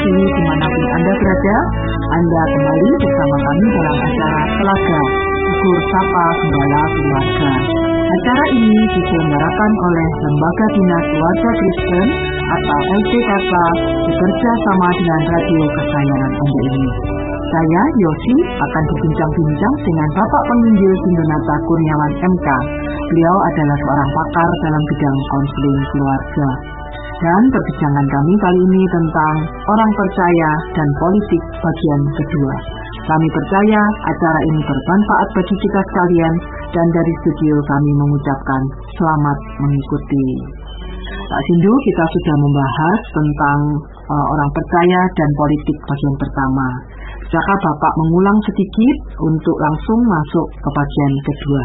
kasihi di mana pun Anda berada, Anda kembali bersama kami dalam acara Telaga, Ukur Sapa Gembala Keluarga. Acara ini diselenggarakan oleh Lembaga Bina Keluarga Kristen atau LPKK bekerja sama dengan radio kesayangan Anda ini. Saya, Yosi, akan berbincang-bincang dengan Bapak Penginjil Sindonata Kurniawan MK. Beliau adalah seorang pakar dalam bidang konseling keluarga. Dan perbincangan kami kali ini tentang orang percaya dan politik bagian kedua. Kami percaya acara ini bermanfaat bagi kita sekalian dan dari studio kami mengucapkan selamat mengikuti. Pak Sindu, kita sudah membahas tentang uh, orang percaya dan politik bagian pertama. Jika Bapak mengulang sedikit untuk langsung masuk ke bagian kedua.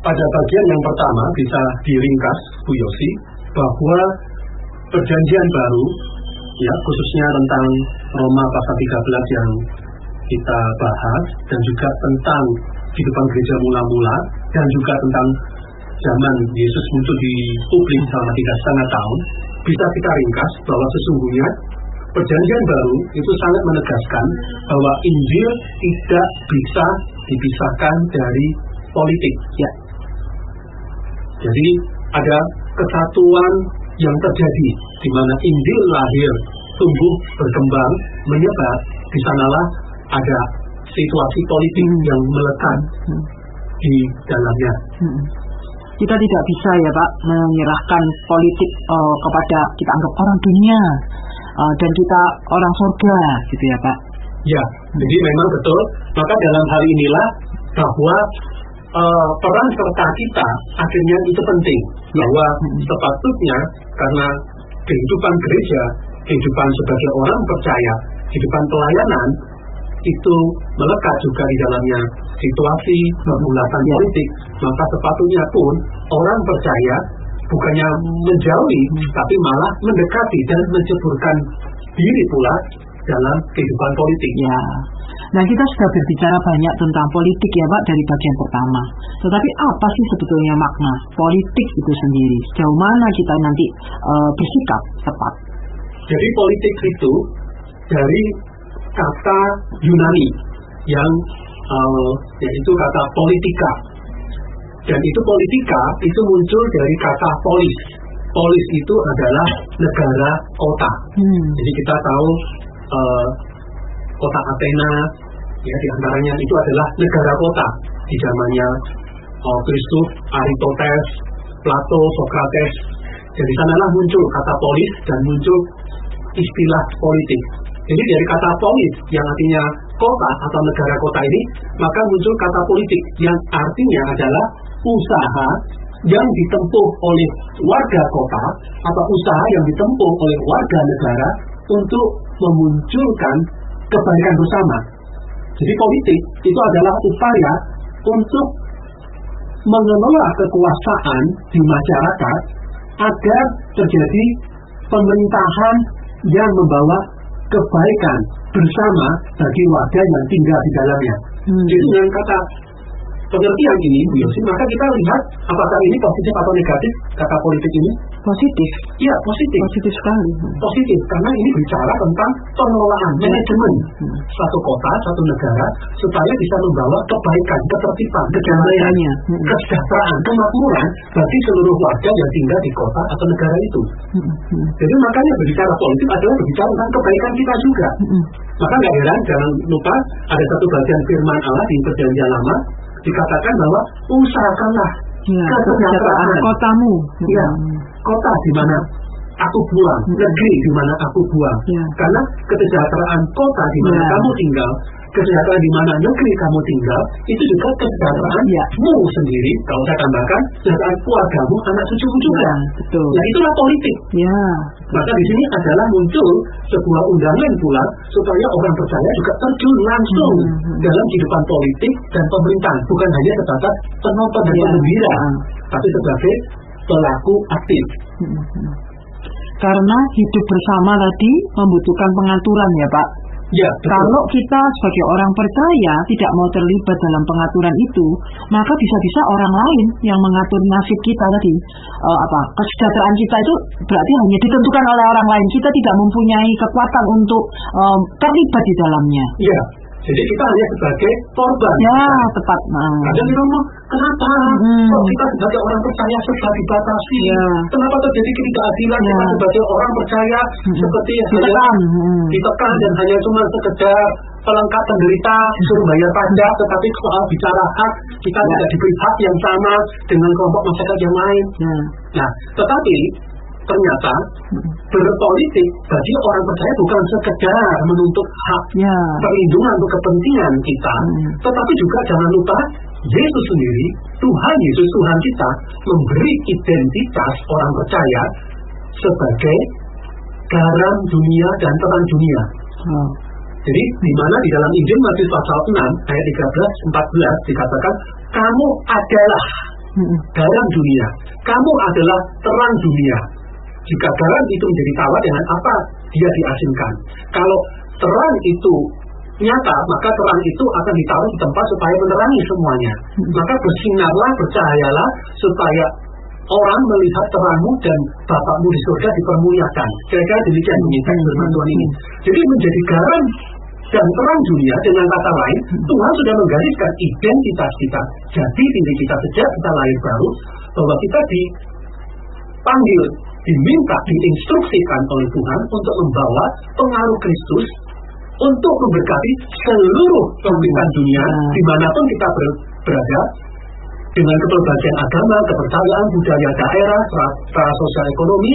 Pada bagian yang pertama bisa diringkas, Bu Yosi, bahwa perjanjian baru, ya khususnya tentang Roma pasal 13 yang kita bahas, dan juga tentang kehidupan gereja mula-mula, dan juga tentang zaman Yesus muncul di publik selama tiga setengah tahun, bisa kita ringkas bahwa sesungguhnya perjanjian baru itu sangat menegaskan bahwa Injil tidak bisa dipisahkan dari politik. Ya. Jadi ada kesatuan yang terjadi di mana Injil lahir, tumbuh, berkembang, menyebar, di sanalah ada situasi politik hmm. yang melekat hmm. di dalamnya. Hmm. Kita tidak bisa ya Pak menyerahkan politik uh, kepada kita anggap orang dunia uh, dan kita orang surga gitu ya Pak. Ya, hmm. jadi memang betul. Maka dalam hal inilah bahwa uh, peran serta kita akhirnya itu penting bahwa hmm. sepatutnya karena kehidupan gereja, kehidupan sebagai orang percaya, kehidupan pelayanan itu melekat juga di dalamnya situasi pergulatan politik, maka sepatutnya pun orang percaya bukannya menjauhi, hmm. tapi malah mendekati dan menceburkan diri pula dalam kehidupan politik. Nah kita sudah berbicara banyak tentang politik ya Pak dari bagian pertama. Tetapi apa sih sebetulnya makna politik itu sendiri? Sejauh mana kita nanti uh, bersikap tepat? Jadi politik itu dari kata Yunani yang uh, yaitu kata politika. Dan itu politika itu muncul dari kata polis. Polis itu adalah negara kota. Hmm. Jadi kita tahu uh, kota Athena ya di antaranya itu adalah negara kota di zamannya uh, Kristus, Aristoteles, Plato, Socrates. Jadi sanalah muncul kata polis dan muncul istilah politik. Jadi dari kata polis yang artinya kota atau negara kota ini, maka muncul kata politik yang artinya adalah usaha yang ditempuh oleh warga kota atau usaha yang ditempuh oleh warga negara untuk memunculkan kebaikan bersama. Jadi politik itu adalah upaya untuk mengelola kekuasaan di masyarakat agar terjadi pemerintahan yang membawa kebaikan bersama bagi warga yang tinggal di dalamnya. Hmm. Jadi dengan kata pengertian ini, Bu Yosi, maka kita lihat apakah ini positif atau negatif kata politik ini? Positif. Iya, positif. Positif sekali. Positif, karena ini bicara tentang pengelolaan, manajemen hmm. satu kota, satu negara, supaya bisa membawa kebaikan, ketertiban, kedamaian, hmm. kesejahteraan, kemakmuran bagi seluruh warga yang tinggal di kota atau negara itu. Hmm. Hmm. Jadi makanya berbicara politik adalah berbicara tentang kebaikan kita juga. Hmm. Maka nggak heran, jangan lupa ada satu bagian firman Allah di perjanjian lama dikatakan bahwa usahakanlah ya, kesejahteraan kotamu. Ya, kota di mana aku buang, hmm. negeri di mana aku buang. Ya. Karena kesejahteraan kota di mana ya. kamu tinggal kesejahteraan di mana negeri kamu tinggal, itu juga kesejahteraan ya. mu sendiri, kalau saya tambahkan, kesejahteraan keluargamu, anak cucumu juga. Ya, betul. Nah, itulah politik. Ya. Maka di sini adalah muncul sebuah undangan pula supaya orang percaya juga terjun langsung hmm. hmm, hmm. dalam kehidupan politik dan pemerintahan, bukan hanya sebatas penonton dan ya. ya. tapi sebagai pelaku aktif. Hmm. Karena hidup bersama tadi membutuhkan pengaturan ya Pak Ya, betul. Kalau kita sebagai orang percaya tidak mau terlibat dalam pengaturan itu, maka bisa-bisa orang lain yang mengatur nasib kita tadi, eh, apa kesejahteraan kita itu berarti hanya ditentukan oleh orang lain. Kita tidak mempunyai kekuatan untuk eh, terlibat di dalamnya. Iya. Jadi kita hanya sebagai korban. Ya, tepat. Nah. Kadang kita ngomong, kenapa? Hmm. Kok kita sebagai orang percaya serba dibatasi? Ya. Kenapa terjadi ketidakadilan? Ya. Kita sebagai orang percaya Hmm. seperti Ditekan. Hmm. ditekan dan hanya cuma sekedar pelengkap penderita, suruh bayar pajak, tetapi soal bicara hak, kita Ya. tidak diberi hak yang sama dengan kelompok masyarakat yang lain. Ya. Nah, tetapi ternyata berpolitik bagi orang percaya bukan sekedar menuntut hak Ya. perlindungan untuk kepentingan kita, Hmm. tetapi juga jangan lupa Yesus sendiri, Tuhan Yesus Tuhan kita memberi identitas orang percaya sebagai garam dunia dan terang dunia. Oh. Jadi di mana di dalam Injil Matius pasal 6 ayat 13 14 dikatakan kamu adalah Hmm. garam dunia. Kamu adalah terang dunia. Jika garam itu menjadi tawar dengan apa dia diasinkan. Kalau terang itu nyata, maka terang itu akan ditaruh di tempat supaya menerangi semuanya. Maka bersinarlah, percayalah, supaya orang melihat terangmu dan Bapakmu di surga dipermuliakan. Kira-kira demikian mengingat firman Tuhan ini. Jadi menjadi garam dan terang dunia dengan kata lain Tuhan sudah menggariskan identitas kita jadi diri kita sejak kita lahir baru bahwa kita dipanggil diminta diinstruksikan oleh Tuhan untuk membawa pengaruh Kristus untuk memberkati seluruh lapisan dunia Hmm. di mana pun kita ber- berada dengan keberbagian agama, kepercayaan, budaya daerah, strata sosial ekonomi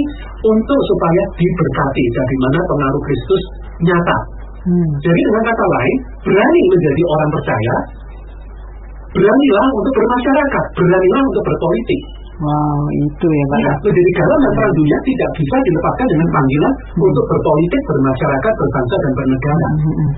untuk supaya diberkati dan di mana pengaruh Kristus nyata. Hmm. Jadi dengan kata lain, berani menjadi orang percaya, beranilah untuk bermasyarakat, beranilah untuk berpolitik. Wow, itu ya Pak. Ya, menjadi garam dan terang dunia tidak bisa dilepaskan dengan panggilan untuk berpolitik, bermasyarakat, berbangsa dan bernegara. Mm-mm.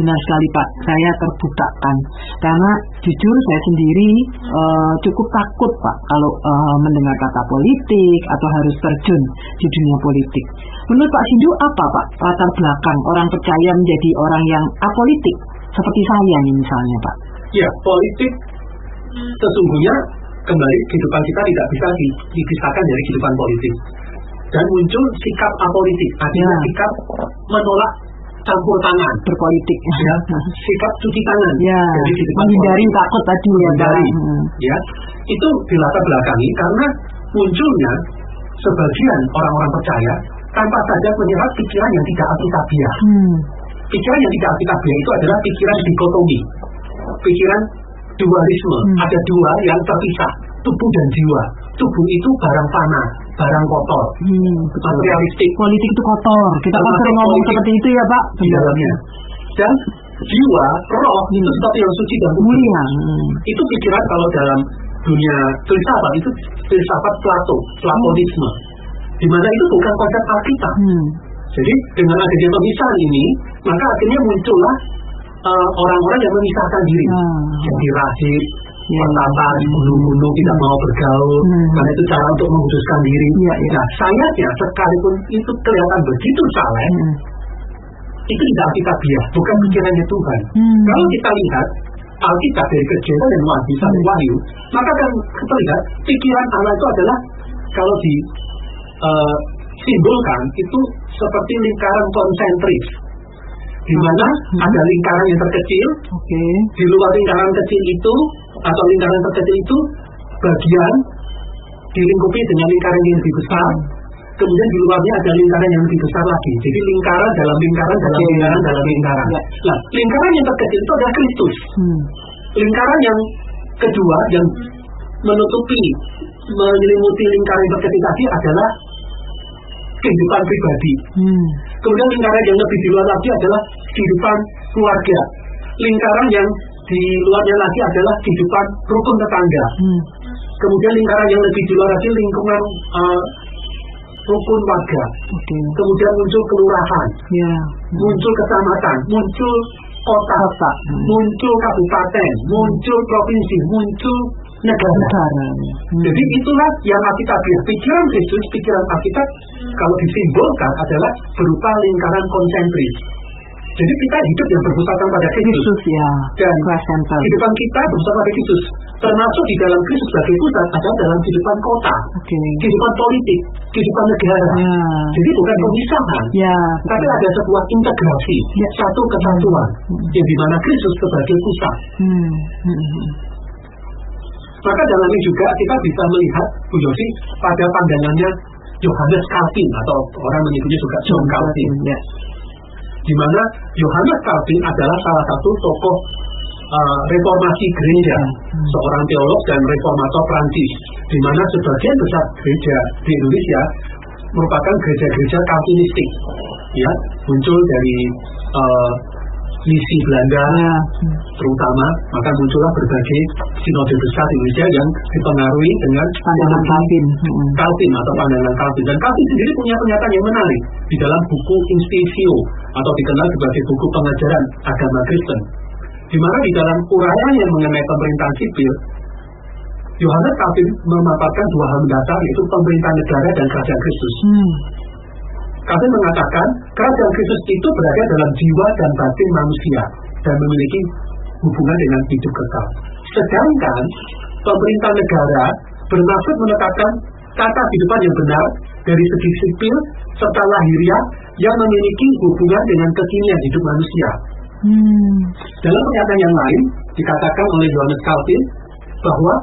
Benar sekali Pak, saya terbukakan karena jujur saya sendiri eh, cukup takut Pak kalau eh, mendengar kata politik atau harus terjun di dunia politik. Menurut Pak Sindu apa Pak latar belakang orang percaya menjadi orang yang apolitik seperti saya nih misalnya Pak? Ya, politik sesungguhnya kembali kehidupan kita tidak bisa di- dipisahkan dari kehidupan politik. Dan muncul sikap apolitik, artinya Ya. sikap menolak campur tangan. Berpolitik. Ya, sikap cuci tangan. Ya, Jadi menghindari takut tadi ya. Menghindari. Hmm. ya itu dilatar belakangi karena munculnya sebagian orang-orang percaya tanpa sadar menyerap pikiran yang tidak alkitabiah. Hmm. Pikiran yang tidak alkitabiah itu adalah pikiran dikotomi, pikiran dualisme. Hmm. Ada dua yang terpisah, tubuh dan jiwa. Tubuh itu barang fana, barang kotor, Hmm, betul. materialistik Politik itu kotor. Kita kan sering ngomong seperti itu ya Pak. di dalamnya. Dan jiwa, roh itu Hmm. sesuatu yang suci dan. Mulia. Hmm. itu pikiran kalau dalam dunia filsafat itu filsafat Plato, Platonisme. Di mana itu bukan konsep Alkitab. Hmm. Jadi dengan adanya pemisahan ini, maka akhirnya muncullah uh, orang-orang yang memisahkan diri. Ah. Jadi rahib, Ya. pertapa di gunung-gunung tidak mau bergaul, Hmm. karena itu cara untuk menguduskan diri. Iya, iya. Nah, sayangnya sekalipun itu kelihatan begitu saleh, Hmm. itu tidak Alkitabiah, bukan pikirannya Tuhan. Hmm. Kalau kita lihat Alkitab dari kejadian dan wahyu sampai wahyu, maka akan kita lihat pikiran Allah itu adalah kalau di eh, simbolkan itu seperti lingkaran konsentris, di mana Hmm. ada lingkaran yang terkecil, Oke. di luar lingkaran kecil itu atau lingkaran terkecil itu bagian dilingkupi dengan lingkaran yang lebih besar. Kemudian di luarnya ada lingkaran yang lebih besar lagi. Jadi lingkaran dalam lingkaran dalam Oke. lingkaran dalam lingkaran. Ya. Nah, lingkaran yang terkecil itu adalah Kristus. Hmm. Lingkaran yang kedua yang menutupi menyelimuti lingkaran yang terkecil tadi adalah kehidupan pribadi. Hmm. Kemudian lingkaran yang lebih di luar lagi adalah kehidupan keluarga. Lingkaran yang di luarnya lagi adalah kehidupan rukun tetangga. Hmm. Kemudian lingkaran yang lebih di luar lagi lingkungan eh, rukun warga. Oke. Kemudian muncul kelurahan, Ya. muncul kecamatan, muncul kota, Kota. Hmm. muncul kabupaten, muncul provinsi, muncul negara. Negara. Hmm. Jadi itulah yang Alkitabiah. Pikiran Kristus, pikiran Alkitab kalau disimbolkan adalah berupa lingkaran konsentris. Jadi kita hidup yang berpusatkan pada Kristus. Kristus ya. Dan kehidupan kita berpusat pada Kristus. Termasuk di dalam Kristus sebagai pusat adalah dalam kehidupan kota, Oke. kehidupan politik, kehidupan negara. Ya. Jadi bukan pemisahan, Ya. tapi ada sebuah integrasi, Ya. satu kesatuan, Hmm. yang di mana Kristus sebagai pusat. Hmm. Hmm. Maka dalam ini juga kita bisa melihat Bu Yosi pada pandangannya Yohanes Calvin atau orang menyebutnya juga John Calvin, Ya. di mana Yohanes Calvin adalah salah satu tokoh uh, reformasi gereja, Hmm. seorang teolog dan reformator Prancis, di mana sebagian besar gereja di Indonesia merupakan gereja-gereja Calvinistik, ya muncul dari uh, misi Belanda Ya. terutama maka muncullah berbagai sinode besar di Indonesia yang dipengaruhi dengan Pandangan Calvin. Hmm. Calvin atau pandangan Calvin dan Calvin sendiri punya pernyataan yang menarik di dalam buku Institio atau dikenal sebagai buku pengajaran agama Kristen di mana di dalam uraian yang mengenai pemerintahan sipil Yohanes Calvin memaparkan dua hal mendasar yaitu pemerintah negara dan kerajaan Kristus. Hmm. Calvin mengatakan kerajaan Kristus itu berada dalam jiwa dan batin manusia dan memiliki hubungan dengan hidup kekal. Sedangkan pemerintah negara bermaksud menetapkan tata kehidupan yang benar dari segi sipil serta lahiriah yang memiliki hubungan dengan kekinian hidup manusia. Hmm. Dalam pernyataan yang lain dikatakan oleh Yohanes Calvin bahwa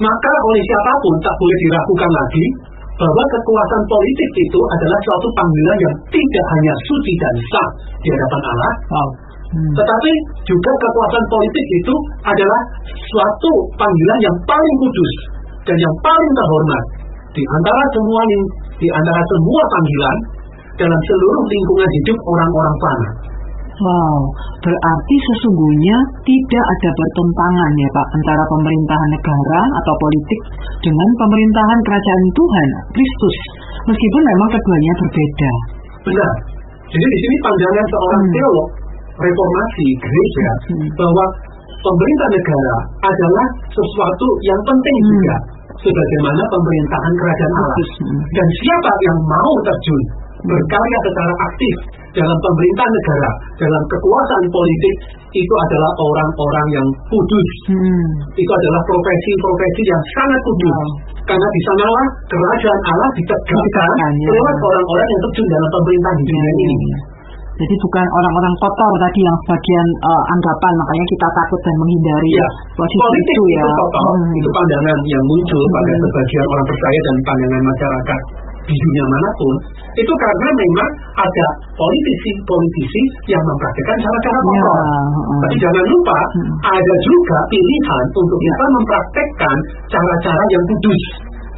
maka oleh siapa pun tak boleh diragukan lagi bahwa kekuasaan politik itu adalah suatu panggilan yang tidak hanya suci dan sah di hadapan Allah, Wow. Hmm. tetapi juga kekuasaan politik itu adalah suatu panggilan yang paling kudus dan yang paling terhormat di antara semua di antara semua panggilan dalam seluruh lingkungan hidup orang-orang fana. Wow, berarti sesungguhnya tidak ada pertentangan ya Pak antara pemerintahan negara atau politik dengan pemerintahan kerajaan Tuhan, Kristus. Meskipun memang keduanya berbeda. Benar. Jadi di sini pandangan seorang Hmm. teolog reformasi gereja Hmm. bahwa pemerintah negara adalah sesuatu yang penting Hmm. juga sebagaimana pemerintahan kerajaan Allah. Kristus. Hmm. Dan siapa yang mau terjun berkarya secara aktif dalam pemerintah negara, dalam kekuasaan politik itu adalah orang-orang yang kudus. Hmm. Itu adalah profesi-profesi yang sangat kudus. Wow. Karena di sanalah kerajaan Allah ditegakkan ya. lewat orang-orang yang terjun dalam pemerintahan di dunia ya, ini. ya. Jadi bukan orang-orang kotor tadi yang sebagian eh, anggapan makanya kita takut dan menghindari Ya, posisi politik itu ya. itu total, Hmm. itu pandangan yang muncul pada Hmm. sebagian orang percaya dan pandangan masyarakat di dunia mana pun itu karena memang ada politisi-politisi yang mempraktikkan cara-cara Ya, kotor. hmm. Tapi jangan lupa Hmm. ada juga pilihan untuk kita mempraktekkan cara-cara yang kudus,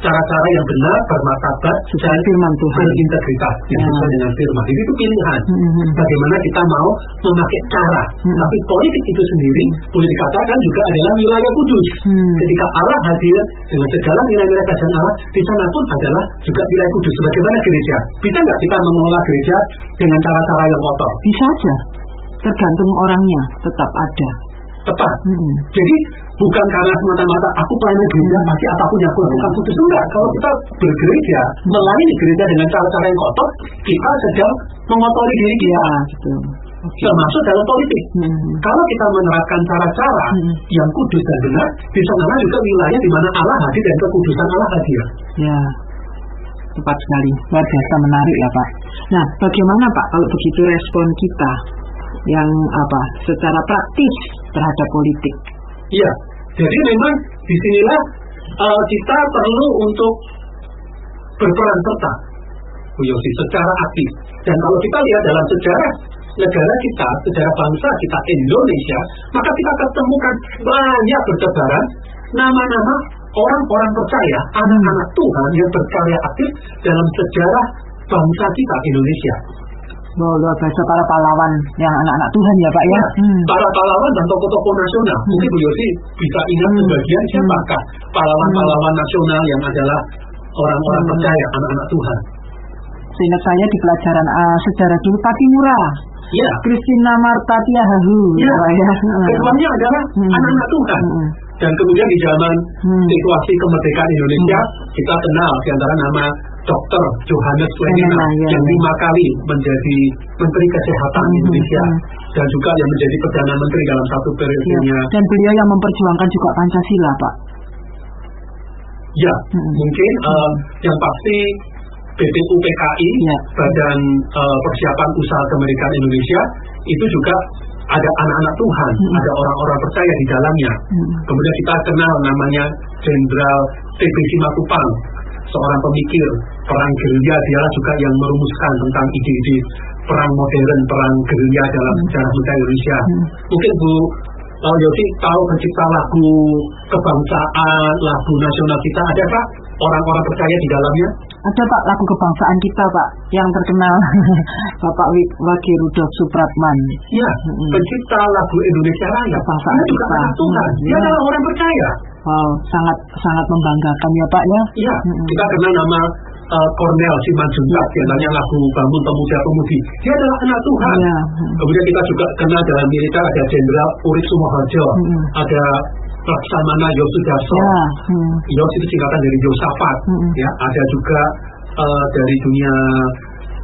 cara-cara yang benar, bermartabat, Sesuai dan firman Tuhan. berintegritas Ya. sesuai dengan firman. Jadi itu pilihan. Hmm, hmm. Bagaimana kita mau memakai cara, Hmm. tapi politik itu sendiri boleh dikatakan juga adalah wilayah kudus. Hmm. Ketika Allah hadir dengan segala nilai-nilai kerajaan Allah, di sana pun adalah juga wilayah kudus. Sebagaimana gereja, bisa nggak kita mengelola gereja dengan cara-cara yang kotor? Bisa aja. Tergantung orangnya tetap ada. Tepat. Hmm. Jadi bukan karena semata-mata aku pelayanan gereja Hmm. pasti apa pun yang aku lakukan kudus enggak. Kalau kita bergereja melayani gereja dengan cara-cara yang kotor, kita sedang mengotori diri Ya, kita. betul. Oke. Termasuk dalam politik. Hmm. Kalau kita menerapkan cara-cara Hmm. yang kudus dan benar, di sana juga wilayah di mana Allah hadir dan kekudusan Allah hadir. Ya, tepat sekali. Luar biasa menarik ya Pak. Nah, bagaimana Pak kalau begitu respon kita yang apa secara praktis terhadap politik? Iya, jadi memang di sinilah eh, kita perlu untuk berperan serta, Bu Yosi, secara aktif. Dan kalau kita lihat dalam sejarah negara kita, sejarah bangsa kita Indonesia, maka kita ketemukan banyak bertebaran nama-nama orang-orang percaya, anak-anak Tuhan yang berkarya aktif dalam sejarah bangsa kita Indonesia. Oh, luar biasa para pahlawan yang anak-anak Tuhan ya Pak ya. Ya, Hmm. para pahlawan dan tokoh-tokoh nasional. Mungkin Bu Yosi bisa ingat Hmm. sebagian siapakah pahlawan-pahlawan nasional yang adalah orang-orang Hmm. percaya, anak-anak Tuhan. Seingat saya di pelajaran ah, sejarah dulu Patimura, Ya, Kristina Marta Tiahahu. Ya. Pak, ya. keduanya adalah Hmm. anak-anak Tuhan. Hmm. Dan kemudian di zaman Hmm. situasi kemerdekaan Indonesia, kita kenal di antara nama Dr. Johannes ya, yang ya. lima kali menjadi Menteri Kesehatan Mhm, Indonesia mhm. dan juga yang menjadi Perdana Menteri dalam satu Ya. periodenya. Dan beliau yang memperjuangkan juga Pancasila, Pak. Ya, Mhm. mungkin eh, yang pasti BPU PKI, Ya. Badan eh, Persiapan Usaha Kemerdekaan Indonesia, itu juga ada anak-anak Tuhan, Mhm. ada orang-orang percaya di dalamnya. Mhm. Kemudian kita kenal namanya Jenderal TB Simatupang, seorang pemikir perang gerilya, dialah juga yang merumuskan tentang ide-ide perang modern, perang gerilya dalam Hmm. sejarah muda Indonesia. Hmm. Mungkin Bu uh, Yosi tahu pencipta lagu kebangsaan, lagu nasional kita, ada Pak orang-orang percaya di dalamnya? Ada Pak lagu kebangsaan kita Pak yang terkenal Bapak Wage Rudolf Supratman. Ya, pencipta lagu Indonesia Raya. Kebangsaan juga kita. anak Tuhan. Hmm, Dia ya. adalah orang percaya. Wow, sangat sangat membanggakan ya Pak ya. Iya, Mm-mm. kita kenal nama uh, Cornel Simanjuntak, Iya. di antaranya lagu Bangun Pemuda Pemudi. Dia adalah anak Tuhan. Iya. Hmm. Kemudian kita juga kenal dalam militer ada Jenderal Urip Sumoharjo, Mm-mm. ada Laksamana Yosudarso. Ya. hmm. Yos itu singkatan dari Yosafat. Mm-mm. Ya, ada juga uh, dari dunia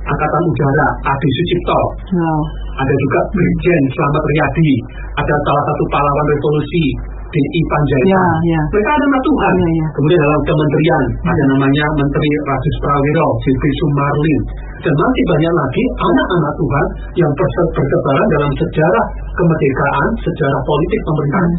Angkatan Udara, Adi Sucipto. Wow. Ada juga Brigjen Slamet Riyadi. Ada salah satu pahlawan revolusi DI Panjaitan. Ya, ya. Mereka adalah Tuhan. Iya, iya. Kemudian dalam kementerian ada namanya Menteri Rasis Prawiro, Siti Sumarlin. Dan masih banyak lagi anak-anak Tuhan yang berse- bersebaran dalam sejarah kemerdekaan, sejarah politik pemerintahan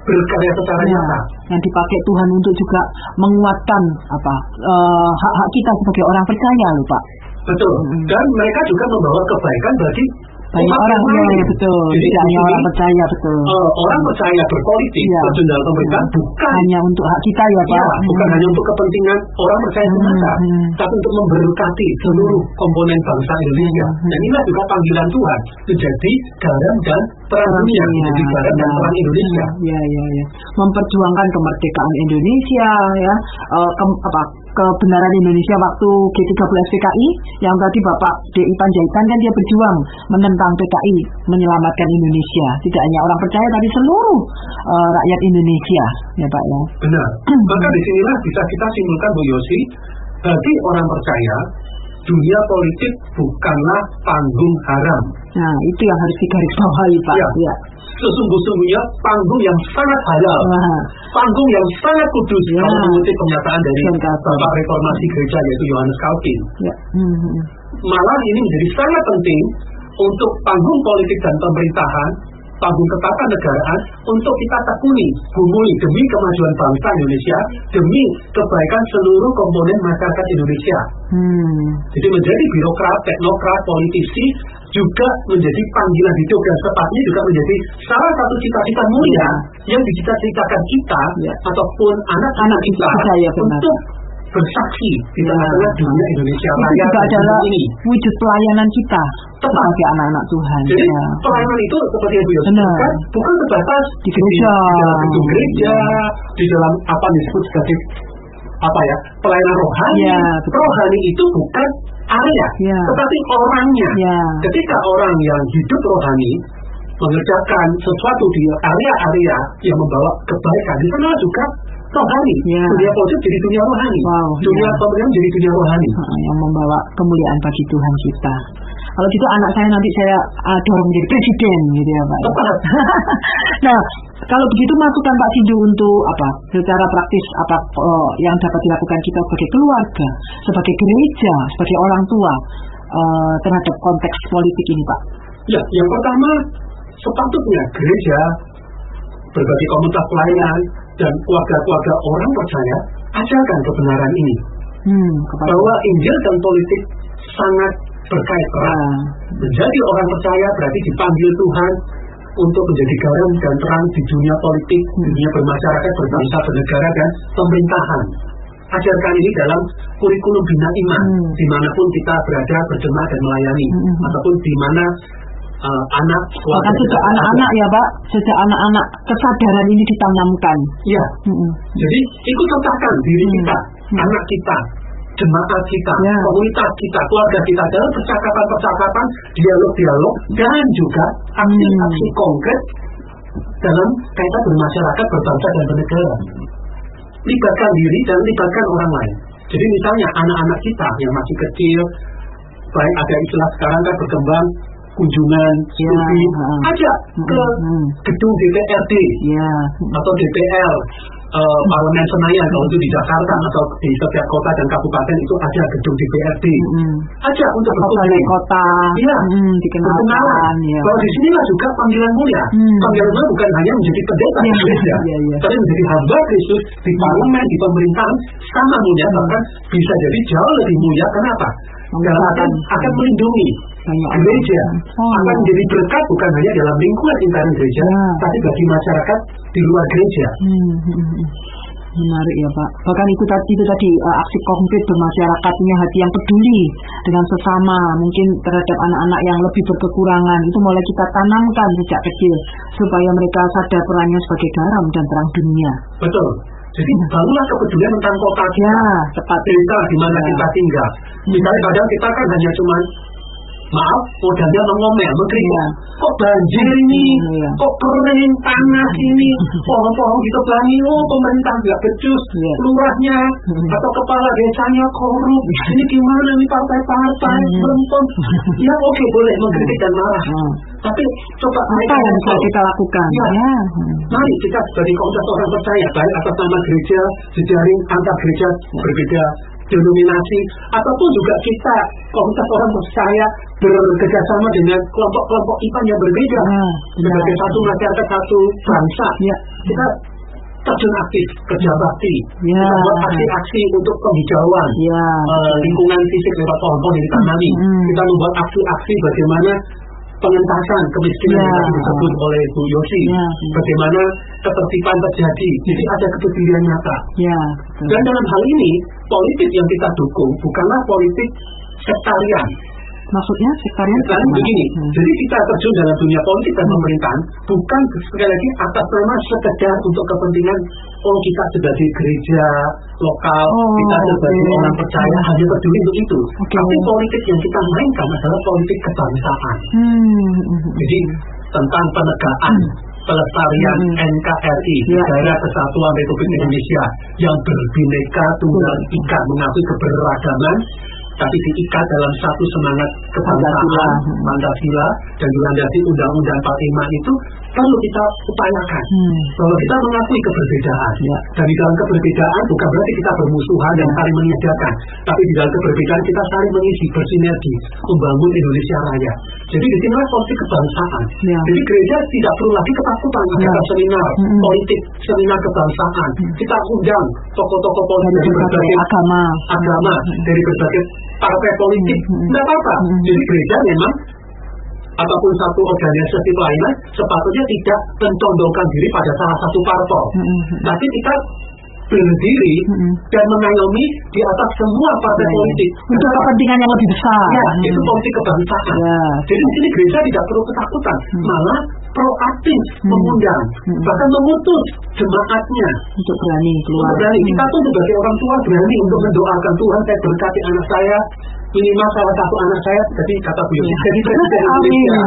berkarya secara Ya, nyata. yang dipakai Tuhan untuk juga menguatkan apa eh, hak-hak kita sebagai orang percaya loh Pak. Betul. Mm. Dan mereka juga membawa kebaikan bagi Banyak umat orang yang ya, ya, betul. Jadi Tidak hanya orang percaya betul. eh, orang percaya berpolitik, Iya. terjun dalam pemerintahan bukan hanya untuk hak kita ya Pak. Ya, bukan Hmm. hanya untuk kepentingan orang percaya Hmm, semata, hmm. tapi untuk memberkati seluruh komponen bangsa Indonesia. Hmm, hmm. Dan inilah juga panggilan Tuhan menjadi garam dan terang dunia, menjadi garam dan ya, terang Indonesia. Ya, ya, ya. Memperjuangkan kemerdekaan Indonesia ya, eh, ke- apa kebenaran Indonesia waktu G30 PKI yang tadi Bapak DI Panjaitan kan dia berjuang menentang PKI, menyelamatkan Indonesia. Tidak hanya orang percaya tapi seluruh eh, rakyat Indonesia, ya Pak ya. Benar. Maka di sinilah bisa kita simpulkan Bu Yosi, bagi orang percaya, dunia politik bukanlah panggung haram. Nah, itu yang harus digarisbawahi Pak. Ya. Ya. Sesungguh-sungguhnya panggung yang sangat halal, Wah, panggung yang sangat kudus. Ya. Kalau mengutip pernyataan dari. Bapak Reformasi Gereja yaitu Yohanes Calvin. ya. Hmm, hmm. malah ini menjadi sangat penting untuk panggung politik dan pemerintahan, panggung ketatanegaraan untuk kita tekuni, gumuli demi kemajuan bangsa Indonesia, demi kebaikan seluruh komponen masyarakat Indonesia. Hmm. Jadi menjadi birokrat, teknokrat, politisi juga menjadi panggilan hidup dan sepatnya juga menjadi salah satu cita-cita mulia yang dicita-citakan kita Ya. ataupun anak-anak kita ya, benar. untuk bersaksi di Ya. tengah-tengah dunia Indonesia Itu Raya juga adalah ini. wujud pelayanan kita Tepat. sebagai anak-anak Tuhan. Jadi ya. pelayanan itu seperti yang Benar. sebutkan, bukan sebatas Di gereja. di, dalam gedung gereja, di dalam apa yang disebut sebagai apa ya pelayanan rohani. Ya, betul. rohani itu bukan area, Ya. tetapi orangnya. Ya. Ketika orang yang hidup rohani mengerjakan sesuatu di area-area yang membawa kebaikan, di sana juga rohani. Ya. Dunia politik jadi dunia rohani. Wow, dunia ya. pemerintahan jadi dunia rohani. Yang membawa kemuliaan bagi Tuhan kita. Kalau gitu anak saya nanti saya uh, dorong menjadi presiden gitu ya Pak. Tepat. nah, kalau begitu masukan Pak Sindu untuk apa? Secara praktis apa oh, yang dapat dilakukan kita sebagai keluarga, sebagai gereja, sebagai orang tua eh, terhadap konteks politik ini Pak. Ya, yang pertama sepatutnya gereja, berbagai komunitas pelayanan, dan keluarga-keluarga orang percaya ajarkan kebenaran ini. Hmm, kepada Bahwa Injil dan politik sangat berkait erat. Ah, Menjadi orang percaya berarti dipanggil Tuhan untuk menjadi garam dan terang di dunia politik, di dunia bermasyarakat, berbangsa, bernegara, dan pemerintahan. Ajarkan ini dalam kurikulum bina iman, Hmm. di mana pun kita berada, berjemaah dan melayani, Hmm, hmm. ataupun di mana uh, anak kita sejak anak-anak ya Pak, sejak anak-anak kesadaran ini ditanamkan. Ya, Hmm, jadi ikut sertakan diri Hmm. kita, Hmm. anak kita, jemaat kita, Ya. komunitas kita, keluarga kita dalam percakapan-percakapan, dialog-dialog, dan juga aksi-aksi Hmm. konkret dalam kaitan bermasyarakat, berbangsa dan bernegara. Libatkan diri dan libatkan orang lain. Jadi misalnya anak-anak kita yang masih kecil, baik ada istilah sekarang kan berkembang kunjungan Ya, studi, ha. ajak ke Hmm. gedung DPRD Ya. atau DPR eh, Parlemen Senayan kalau itu di Jakarta atau di setiap kota dan kabupaten itu ada gedung DPRD. Mm-mm. Ajak untuk berkunjung. kota. Iya. Mm, dikenalkan. Ya. Bahwa di sinilah juga panggilan mulia. Hmm. Panggilan mulia bukan hanya menjadi pendeta Iya, di gereja, iya, iya. tapi menjadi hamba Kristus di parlemen, di pemerintahan sama mulia, Hmm. bahkan bisa jadi jauh lebih mulia. Kenapa? Artian Memisahkan. akan melindungi gereja, Oh, akan menjadi berkat bukan hanya dalam lingkungan intern gereja, Ya. tapi bagi masyarakat di luar gereja. Hmm, hmm, hmm. Menarik ya Pak. Bahkan itu tadi itu tadi eh, aksi konkret bermasyarakat punya hati yang peduli dengan sesama, mungkin terhadap anak-anak yang lebih berkekurangan itu mulai kita tanamkan sejak kecil supaya mereka sadar perannya sebagai garam dan terang dunia. Betul. Jadi bangunlah kepedulian tentang kota kita. Ya, tepat. desa di mana Ya. kita tinggal. Misalnya kadang kita kan hanya cuma maaf modalnya mengomel, mengkritik. Iya. Kok banjir ini, Iya. kok kering, panas ini, pohon-pohon ditebangi, oh pemerintah nggak becus, Iya. lurahnya atau kepala desanya korup, ini gimana nih partai-partai, berempong. Ya oke boleh mengkritik dan marah, tapi coba Apa yang bisa kita lakukan? Ya. Ya. Mari kita sebagai komunitas orang percaya, baik atas nama gereja, jejaring antar gereja berbeda denominasi, ataupun juga kita komunitas orang percaya bekerjasama dengan kelompok-kelompok IPA yang berbeda. Ah, Sebagai ya. satu masyarakat, satu bangsa. Ya. Kita terjun aktif, kerja bakti. Ya. Kita buat aksi-aksi untuk penghijauan. Ya. eh, lingkungan fisik lewat pohon-pohon yang ditanami. Hmm. Kita membuat aksi-aksi bagaimana pengentasan kemiskinan Ya. yang disebut oleh Bu Yosi. Ya. Bagaimana ketertiban terjadi. Jadi ada kepedulian nyata. Ya. Dan dalam hal ini, politik yang kita dukung bukanlah politik sektarian. Maksudnya sektarian Sekarang bagaimana? begini, Hmm. jadi kita terjun dalam dunia politik dan pemerintahan bukan sekali lagi atas nama sekedar untuk kepentingan oh kita sebagai gereja lokal, Oh, kita sebagai oke. orang percaya hanya peduli untuk itu. Oke. Tapi politik yang kita mainkan adalah politik kebangsaan. Hmm, hmm, Jadi tentang penegakan pelestarian Hmm. NKRI Ya. Negara Kesatuan Republik Indonesia yang berbineka tunggal ika mengakui keberagaman tapi diikat dalam satu semangat kebangsaan Pancasila. Dan dilandasi Undang-Undang 45 itu perlu kita upayakan Hmm. bahwa kita mengakui keberbedaan Ya. dan di dalam keberbedaan bukan berarti kita bermusuhan dan saling menyedarkan tapi di dalam keberbedaan kita saling mengisi bersinergi membangun Indonesia Raya jadi di sini politik kebangsaan Ya. jadi gereja tidak perlu lagi ketakutan Ya. ada seminar Mm-mm. politik seminar kebangsaan kita undang tokoh-tokoh politik Dari berbagai agama. agama dari berbagai partai politik tidak apa-apa Mm-mm. jadi gereja memang ataupun satu organisasi lainnya sepatutnya tidak mencondongkan diri pada salah satu parpol Hmm. tapi kita berdiri dan mengayomi di atas semua partai Ya. politik Untuk kepentingan yang lebih besar. ya Hmm. itu politik kebangsaan Ya. jadi di sini gereja tidak perlu ketakutan Hmm. malah proaktif Hmm. mengundang Hmm. bahkan mengutus jemaatnya Untuk berani keluar. untuk berani. Kita Hmm. pun sebagai orang tua berani untuk mendoakan Tuhan saya berkati anak saya minimal salah satu anak saya jadi kata Bu Ya. jadi presiden. Indonesia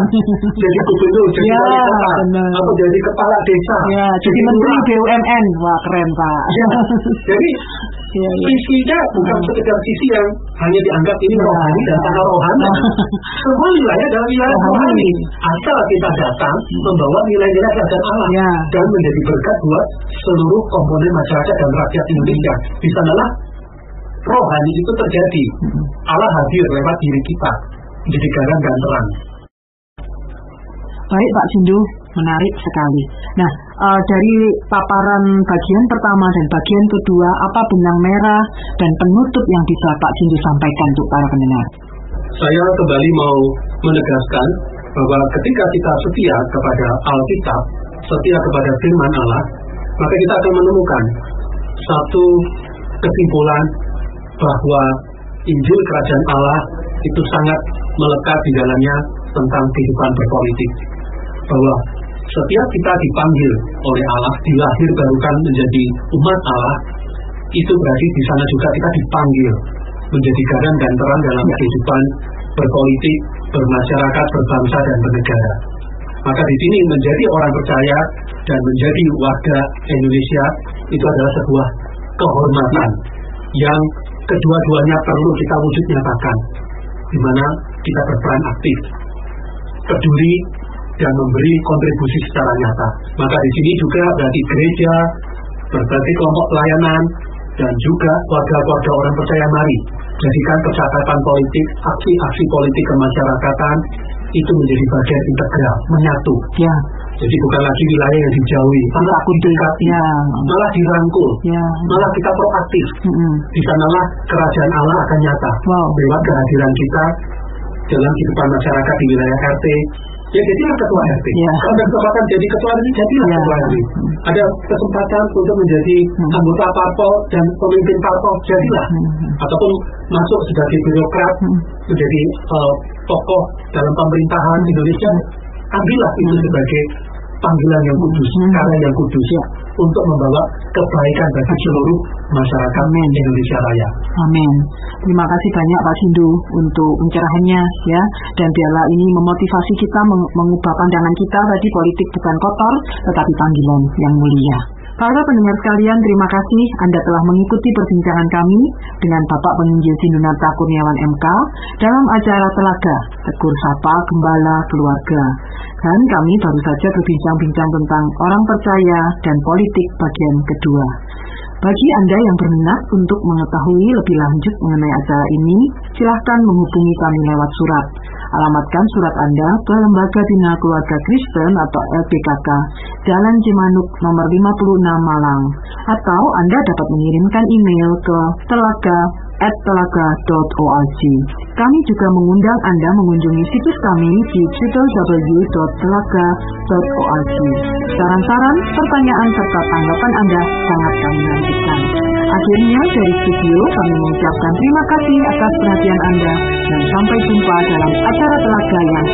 jadi gubernur jadi Ya, wali kota benar. atau jadi kepala desa Ya, jadi menteri lurah. BUMN. Wah, keren, Pak. ya jadi Ya, ya. visinya bukan Hmm. sekedar visi yang hanya dianggap ini Ya. rohani dan tanah rohani semua wilayah dalam wilayah Rohani. asal kita datang membawa nilai-nilai kerajaan Allah Ya. dan menjadi berkat buat seluruh komponen masyarakat dan rakyat Indonesia di sanalah rohani itu terjadi Hmm. Allah hadir lewat diri kita menjadi garam dan terang Baik Pak Sindu, menarik sekali. Nah, eh, dari paparan bagian pertama dan bagian kedua, apa benang merah dan penutup yang bisa Pak Sindu sampaikan untuk para pendengar? saya kembali mau menegaskan bahwa ketika kita setia kepada Alkitab, setia kepada firman Allah, maka kita akan menemukan satu kesimpulan bahwa Injil Kerajaan Allah itu sangat melekat di dalamnya tentang kehidupan berpolitik. Bahwa setiap kita dipanggil oleh Allah, dilahir barukan menjadi umat Allah, itu berarti di sana juga kita dipanggil menjadi garam dan terang dalam kehidupan berpolitik, bermasyarakat, berbangsa dan bernegara. Maka di sini menjadi orang percaya dan menjadi warga Indonesia itu adalah sebuah kehormatan yang kedua-duanya perlu kita wujud nyatakan, di mana kita berperan aktif, peduli, dan memberi kontribusi secara nyata. Maka di sini juga berarti gereja, berbagai kelompok pelayanan, dan juga warga-warga orang percaya mari jadikan percakapan politik, aksi-aksi politik kemasyarakatan itu menjadi bagian integral, menyatu. Ya. Jadi bukan lagi wilayah yang dijauhi, malah didekati, Ya. malah dirangkul, Ya. malah kita proaktif. Mm-mm. Di sanalah kerajaan Allah akan nyata Wow. lewat kehadiran kita dalam kehidupan masyarakat di wilayah RT. Ya jadilah ketua RT. Ya. Kalau ada kesempatan jadi ketua RT, jadilah Ya. ketua RT. Ada kesempatan untuk menjadi Hmm. anggota parpol dan pemimpin parpol, jadilah. Hmm. Ataupun masuk sebagai birokrat, Hmm. menjadi eh, tokoh dalam pemerintahan Indonesia, ambillah itu Hmm. sebagai panggilan yang kudus, Hmm. karya yang kudus Ya. Untuk membawa kebaikan bagi seluruh masyarakat Amin. Indonesia Raya. Amin. Terima kasih banyak Pak Sindu untuk pencerahannya ya. Dan biarlah ini memotivasi kita meng- mengubah pandangan kita tadi politik bukan kotor tetapi panggilan yang mulia. Para pendengar sekalian, terima kasih Anda telah mengikuti perbincangan kami dengan Bapak Penginjil Sindunata Kurniawan MK dalam acara Telaga, Tegur Sapa Gembala Keluarga. Dan kami baru saja berbincang-bincang tentang orang percaya dan politik bagian kedua. Bagi Anda yang berminat untuk mengetahui lebih lanjut mengenai acara ini, silahkan menghubungi kami lewat surat. Alamatkan surat Anda ke Lembaga Bina Keluarga Kristen atau LPKK, Jalan Cimanuk nomor 56 Malang. Atau Anda dapat mengirimkan email ke telaga telaga.org. Kami juga mengundang Anda mengunjungi situs kami di www.telaga.org. Saran-saran, pertanyaan, serta tanggapan Anda sangat kami nantikan. Akhirnya dari studio kami mengucapkan terima kasih atas perhatian Anda dan sampai jumpa dalam acara telaga yang